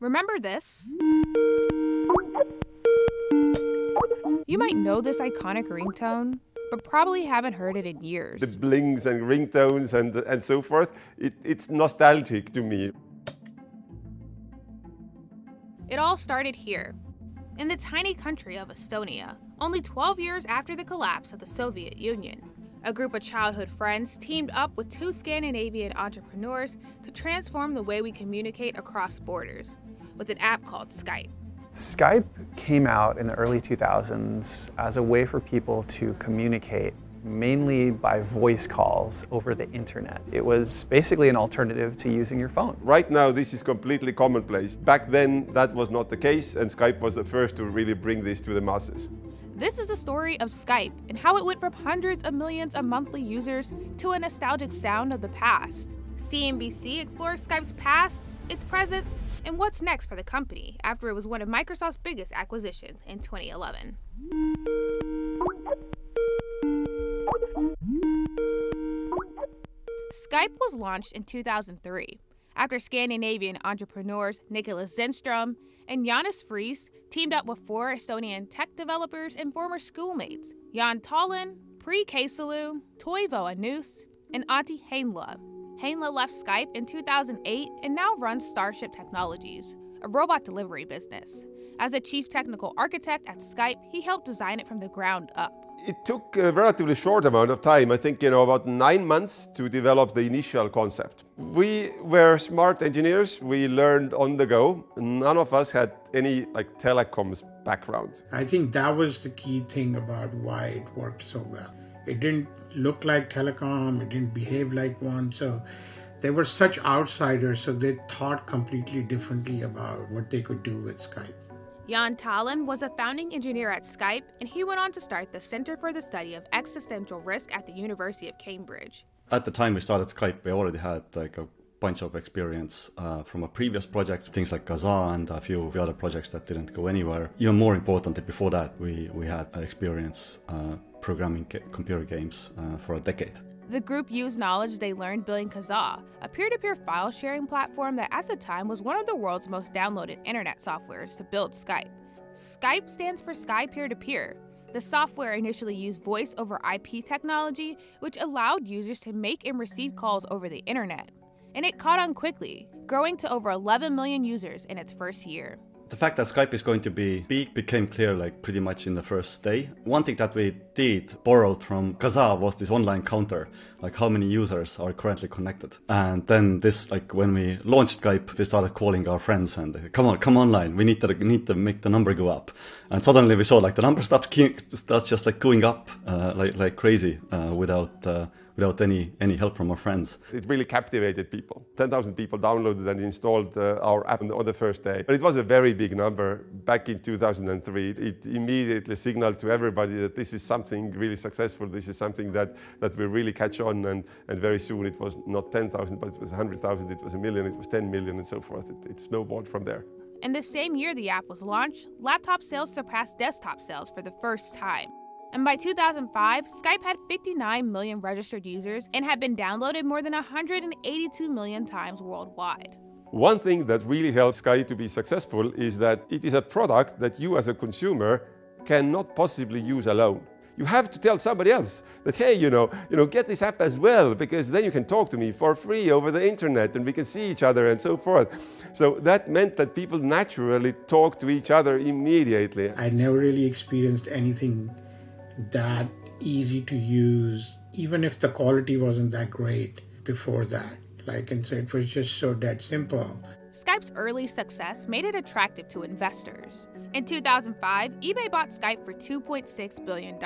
Remember this? You might know this iconic ringtone, but probably haven't heard it in years. The blings and ringtones and, and so forth, it, it's nostalgic to me. It all started here, in the tiny country of Estonia, only 12 years after the collapse of the Soviet Union. A group of childhood friends teamed up with two Scandinavian entrepreneurs to transform the way we communicate across borders with an app called Skype. Skype came out in the early 2000s as a way for people to communicate mainly by voice calls over the internet. It was basically an alternative to using your phone. Right now, this is completely commonplace. Back then, that was not the case, and Skype was the first to really bring this to the masses. This is the story of Skype and how it went from hundreds of millions of monthly users to a nostalgic sound of the past. CNBC explores Skype's past, its present, and what's next for the company after it was one of Microsoft's biggest acquisitions in 2011. Skype was launched in 2003 after Scandinavian entrepreneurs Niklas Zennström and Janus Friis teamed up with four Estonian tech developers and former schoolmates Jaan Tallinn, Priit Kasesalu, Toivo Annus, and Ahti Heinla. Heinla left Skype in 2008 and now runs Starship Technologies, a robot delivery business. As a chief technical architect at Skype, he helped design it from the ground up. It took a relatively short amount of time, I think, you know, about nine months to develop the initial concept. We were smart engineers, we learned on the go. None of us had any like telecoms background. I think that was the key thing about why it worked so well. It didn't look like telecom, it didn't behave like one. So they were such outsiders, so they thought completely differently about what they could do with Skype. Jaan Tallinn was a founding engineer at Skype, and he went on to start the Center for the Study of Existential Risk at the University of Cambridge. At the time we started Skype, we already had like a bunch of experience uh, from a previous project, things like Kazaa and a few of the other projects that didn't go anywhere. Even more importantly, before that, we, we had experience uh, programming computer games uh, for a decade. The group used knowledge they learned building Kazaa, a peer to peer file sharing platform that at the time was one of the world's most downloaded internet softwares to build Skype. Skype stands for Sky Peer to Peer. The software initially used voice over IP technology, which allowed users to make and receive calls over the internet. And it caught on quickly, growing to over 11 million users in its first year the fact that Skype is going to be big became clear like pretty much in the first day. One thing that we did borrowed from Kazaa was this online counter, like how many users are currently connected. And then this, like when we launched Skype, we started calling our friends and come on, come online. We need to need to make the number go up. And suddenly we saw like the number starts starts just like going up uh, like like crazy uh, without. Uh, without any any help from our friends. It really captivated people. 10,000 people downloaded and installed uh, our app on the first day. But it was a very big number. Back in 2003, it immediately signaled to everybody that this is something really successful. This is something that, that will really catch on. And, and very soon it was not 10,000, but it was 100,000, it was a million, it was 10 million, and so forth. It, it snowballed from there. In the same year the app was launched, laptop sales surpassed desktop sales for the first time. And by 2005, Skype had 59 million registered users and had been downloaded more than 182 million times worldwide. One thing that really helps Skype to be successful is that it is a product that you as a consumer cannot possibly use alone. You have to tell somebody else that, hey, you know, you know, get this app as well, because then you can talk to me for free over the internet and we can see each other and so forth. So that meant that people naturally talk to each other immediately. I never really experienced anything that easy to use, even if the quality wasn't that great before that. Like, and so it was just so dead simple. Skype's early success made it attractive to investors. In 2005, eBay bought Skype for $2.6 billion,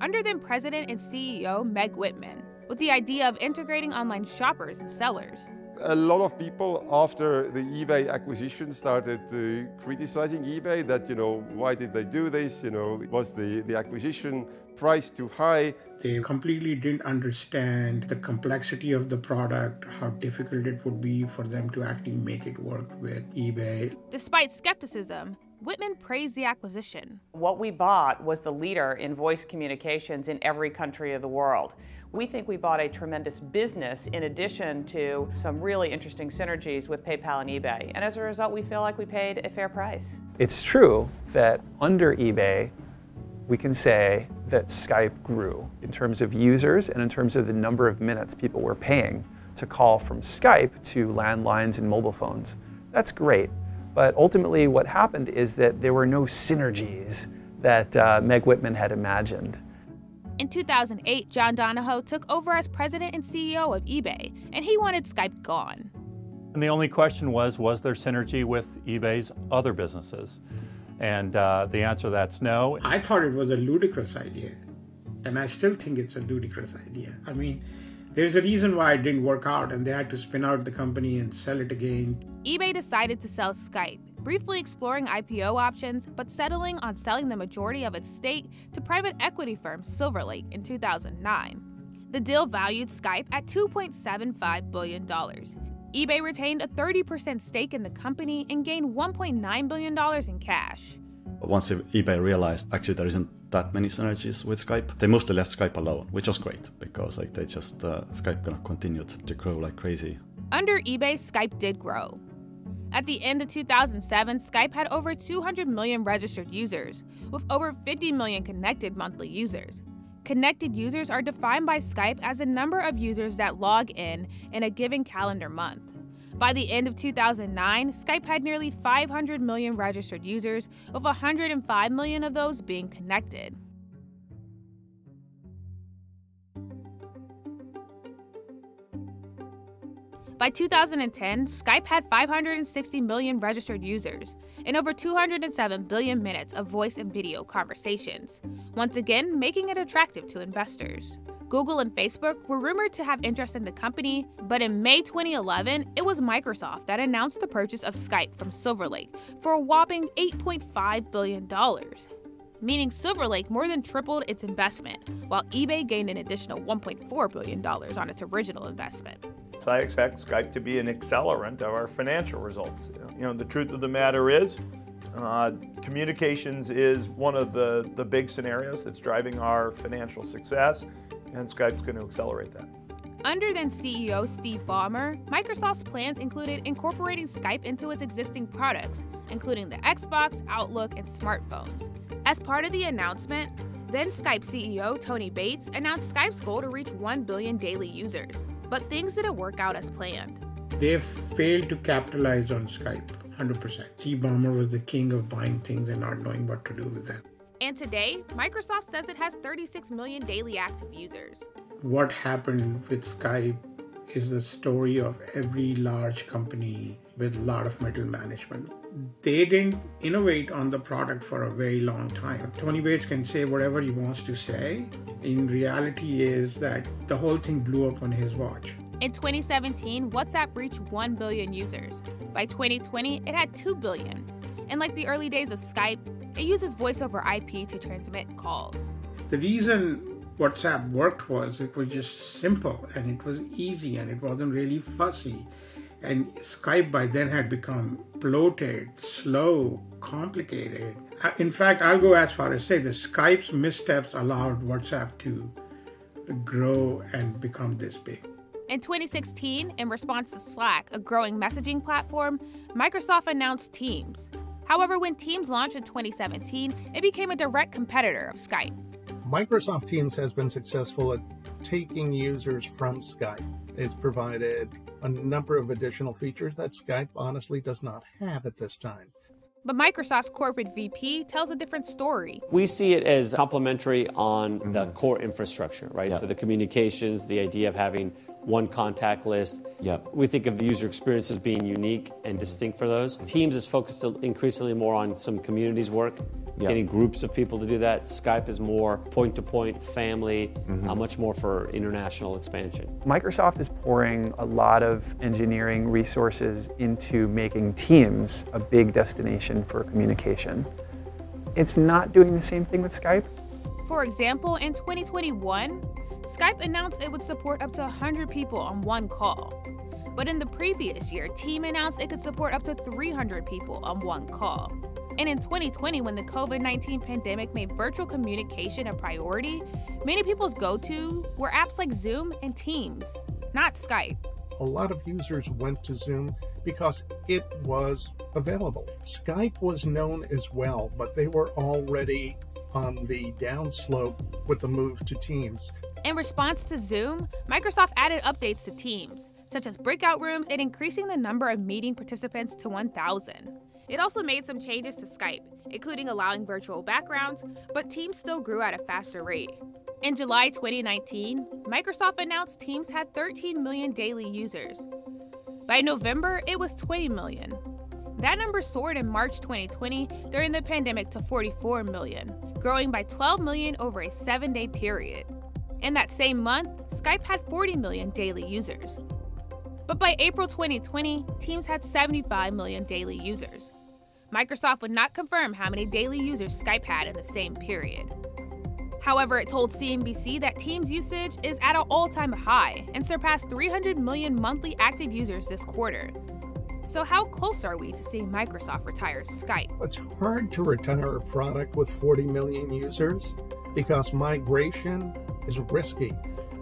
under then president and CEO Meg Whitman, with the idea of integrating online shoppers and sellers a lot of people after the eBay acquisition started uh, criticizing eBay that, you know, why did they do this? You know, was the, the acquisition price too high? They completely didn't understand the complexity of the product, how difficult it would be for them to actually make it work with eBay. Despite skepticism, Whitman praised the acquisition. What we bought was the leader in voice communications in every country of the world. We think we bought a tremendous business in addition to some really interesting synergies with PayPal and eBay. And as a result, we feel like we paid a fair price. It's true that under eBay, we can say that Skype grew in terms of users and in terms of the number of minutes people were paying to call from Skype to landlines and mobile phones. That's great. But ultimately, what happened is that there were no synergies that uh, Meg Whitman had imagined. In 2008, John Donahoe took over as president and CEO of eBay, and he wanted Skype gone. And the only question was was there synergy with eBay's other businesses? And uh, the answer to that's no. I thought it was a ludicrous idea, and I still think it's a ludicrous idea. I mean, there's a reason why it didn't work out, and they had to spin out the company and sell it again. eBay decided to sell Skype, briefly exploring IPO options, but settling on selling the majority of its stake to private equity firm Silver Lake in 2009. The deal valued Skype at $2.75 billion. eBay retained a 30% stake in the company and gained $1.9 billion in cash. Once eBay realized actually there isn't that many synergies with Skype. They mostly left Skype alone, which was great because like they just uh, Skype gonna continued to grow like crazy. Under eBay, Skype did grow. At the end of 2007, Skype had over 200 million registered users, with over 50 million connected monthly users. Connected users are defined by Skype as a number of users that log in in a given calendar month. By the end of 2009, Skype had nearly 500 million registered users, with 105 million of those being connected. By 2010, Skype had 560 million registered users and over 207 billion minutes of voice and video conversations, once again making it attractive to investors. Google and Facebook were rumored to have interest in the company, but in May 2011, it was Microsoft that announced the purchase of Skype from Silver Lake for a whopping $8.5 billion. Meaning Silver Lake more than tripled its investment, while eBay gained an additional $1.4 billion on its original investment. So I expect Skype to be an accelerant of our financial results. You know, the truth of the matter is, uh, communications is one of the, the big scenarios that's driving our financial success and Skype's going to accelerate that. Under then CEO Steve Ballmer, Microsoft's plans included incorporating Skype into its existing products, including the Xbox, Outlook, and smartphones. As part of the announcement, then Skype CEO Tony Bates announced Skype's goal to reach 1 billion daily users, but things didn't work out as planned. They've failed to capitalize on Skype 100%. Steve Ballmer was the king of buying things and not knowing what to do with them. And today, Microsoft says it has 36 million daily active users. What happened with Skype is the story of every large company with a lot of middle management. They didn't innovate on the product for a very long time. Tony Bates can say whatever he wants to say. In reality is that the whole thing blew up on his watch. In 2017, WhatsApp reached 1 billion users. By 2020, it had 2 billion. And like the early days of Skype, it uses voice over IP to transmit calls. The reason WhatsApp worked was it was just simple and it was easy and it wasn't really fussy. And Skype by then had become bloated, slow, complicated. In fact, I'll go as far as say the Skype's missteps allowed WhatsApp to grow and become this big. In 2016, in response to Slack, a growing messaging platform, Microsoft announced Teams, However, when Teams launched in 2017, it became a direct competitor of Skype. Microsoft Teams has been successful at taking users from Skype. It's provided a number of additional features that Skype honestly does not have at this time. But Microsoft's corporate VP tells a different story. We see it as complementary on mm-hmm. the core infrastructure, right? Yeah. So the communications, the idea of having one contact list. Yep. We think of the user experience as being unique and distinct for those. Teams is focused increasingly more on some communities work, yep. getting groups of people to do that. Skype is more point to point, family, mm-hmm. uh, much more for international expansion. Microsoft is pouring a lot of engineering resources into making Teams a big destination for communication. It's not doing the same thing with Skype. For example, in 2021, Skype announced it would support up to 100 people on one call. But in the previous year, Team announced it could support up to 300 people on one call. And in 2020, when the COVID 19 pandemic made virtual communication a priority, many people's go to were apps like Zoom and Teams, not Skype. A lot of users went to Zoom because it was available. Skype was known as well, but they were already on the downslope with the move to Teams. In response to Zoom, Microsoft added updates to Teams, such as breakout rooms and increasing the number of meeting participants to 1,000. It also made some changes to Skype, including allowing virtual backgrounds, but Teams still grew at a faster rate. In July 2019, Microsoft announced Teams had 13 million daily users. By November, it was 20 million. That number soared in March 2020 during the pandemic to 44 million, growing by 12 million over a seven day period. In that same month, Skype had 40 million daily users. But by April 2020, Teams had 75 million daily users. Microsoft would not confirm how many daily users Skype had in the same period. However, it told CNBC that Teams usage is at an all time high and surpassed 300 million monthly active users this quarter. So, how close are we to seeing Microsoft retire Skype? It's hard to retire a product with 40 million users because migration is risky.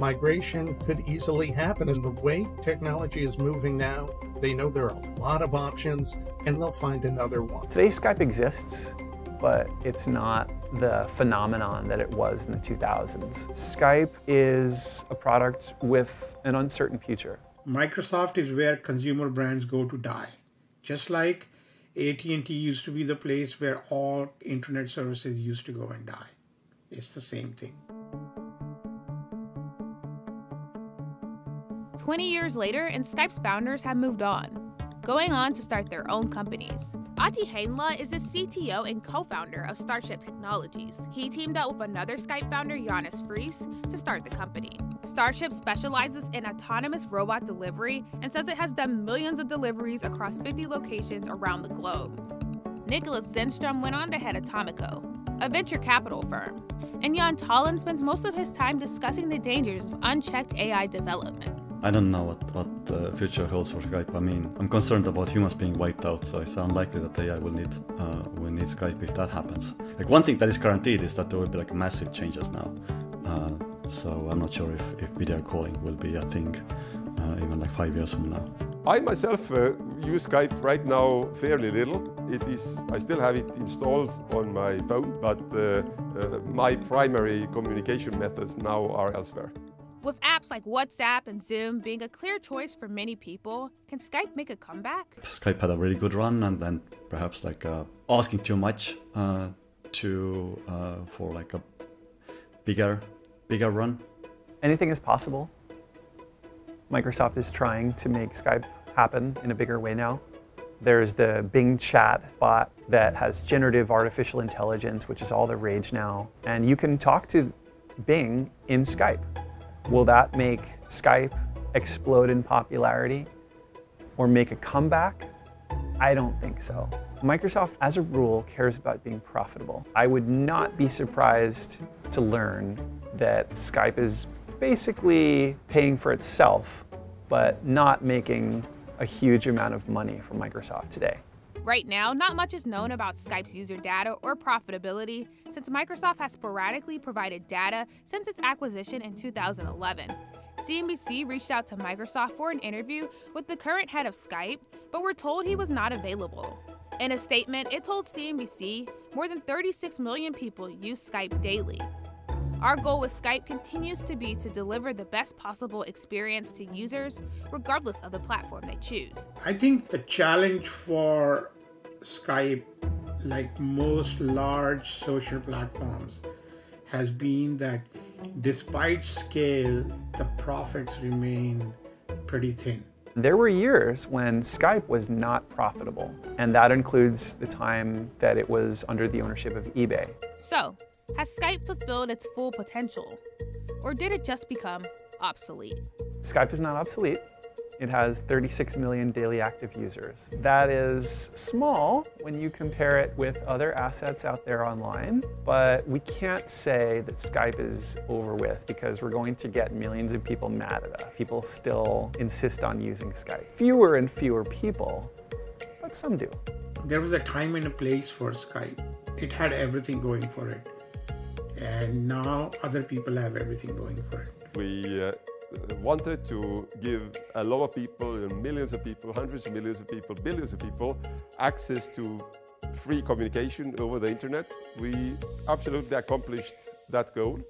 Migration could easily happen, and the way technology is moving now, they know there are a lot of options and they'll find another one. Today, Skype exists, but it's not the phenomenon that it was in the 2000s. Skype is a product with an uncertain future. Microsoft is where consumer brands go to die. Just like AT&T used to be the place where all internet services used to go and die. It's the same thing. 20 years later, and Skype's founders have moved on, going on to start their own companies. Ahti Heinla is the CTO and co founder of Starship Technologies. He teamed up with another Skype founder, Janus Friis, to start the company. Starship specializes in autonomous robot delivery and says it has done millions of deliveries across 50 locations around the globe. Niklas Zennström went on to head Atomico, a venture capital firm, and Jaan Tallinn spends most of his time discussing the dangers of unchecked AI development. I don't know what, what the future holds for Skype. I mean, I'm concerned about humans being wiped out, so it's unlikely that AI will need uh, will need Skype if that happens. Like one thing that is guaranteed is that there will be like massive changes now. Uh, so I'm not sure if, if video calling will be a thing uh, even like five years from now. I myself uh, use Skype right now fairly little. It is I still have it installed on my phone, but uh, uh, my primary communication methods now are elsewhere. With apps like WhatsApp and Zoom being a clear choice for many people, can Skype make a comeback? Skype had a really good run, and then perhaps like uh, asking too much uh, to uh, for like a bigger, bigger run. Anything is possible. Microsoft is trying to make Skype happen in a bigger way now. There's the Bing chat bot that has generative artificial intelligence, which is all the rage now. And you can talk to Bing in Skype. Will that make Skype explode in popularity or make a comeback? I don't think so. Microsoft, as a rule, cares about being profitable. I would not be surprised to learn that Skype is basically paying for itself, but not making a huge amount of money for Microsoft today. Right now, not much is known about Skype's user data or profitability since Microsoft has sporadically provided data since its acquisition in 2011. CNBC reached out to Microsoft for an interview with the current head of Skype, but were told he was not available. In a statement, it told CNBC more than 36 million people use Skype daily. Our goal with Skype continues to be to deliver the best possible experience to users, regardless of the platform they choose. I think the challenge for Skype, like most large social platforms, has been that despite scale, the profits remain pretty thin. There were years when Skype was not profitable, and that includes the time that it was under the ownership of eBay. So, has Skype fulfilled its full potential? Or did it just become obsolete? Skype is not obsolete. It has 36 million daily active users. That is small when you compare it with other assets out there online, but we can't say that Skype is over with because we're going to get millions of people mad at us. People still insist on using Skype. Fewer and fewer people, but some do. there was a time and a place for Skype. It had everything going for it. And now other people have everything going for it. We uh, wanted to give a lot of people, millions of people, hundreds of millions of people, billions of people, access to free communication over the internet. We absolutely accomplished that goal.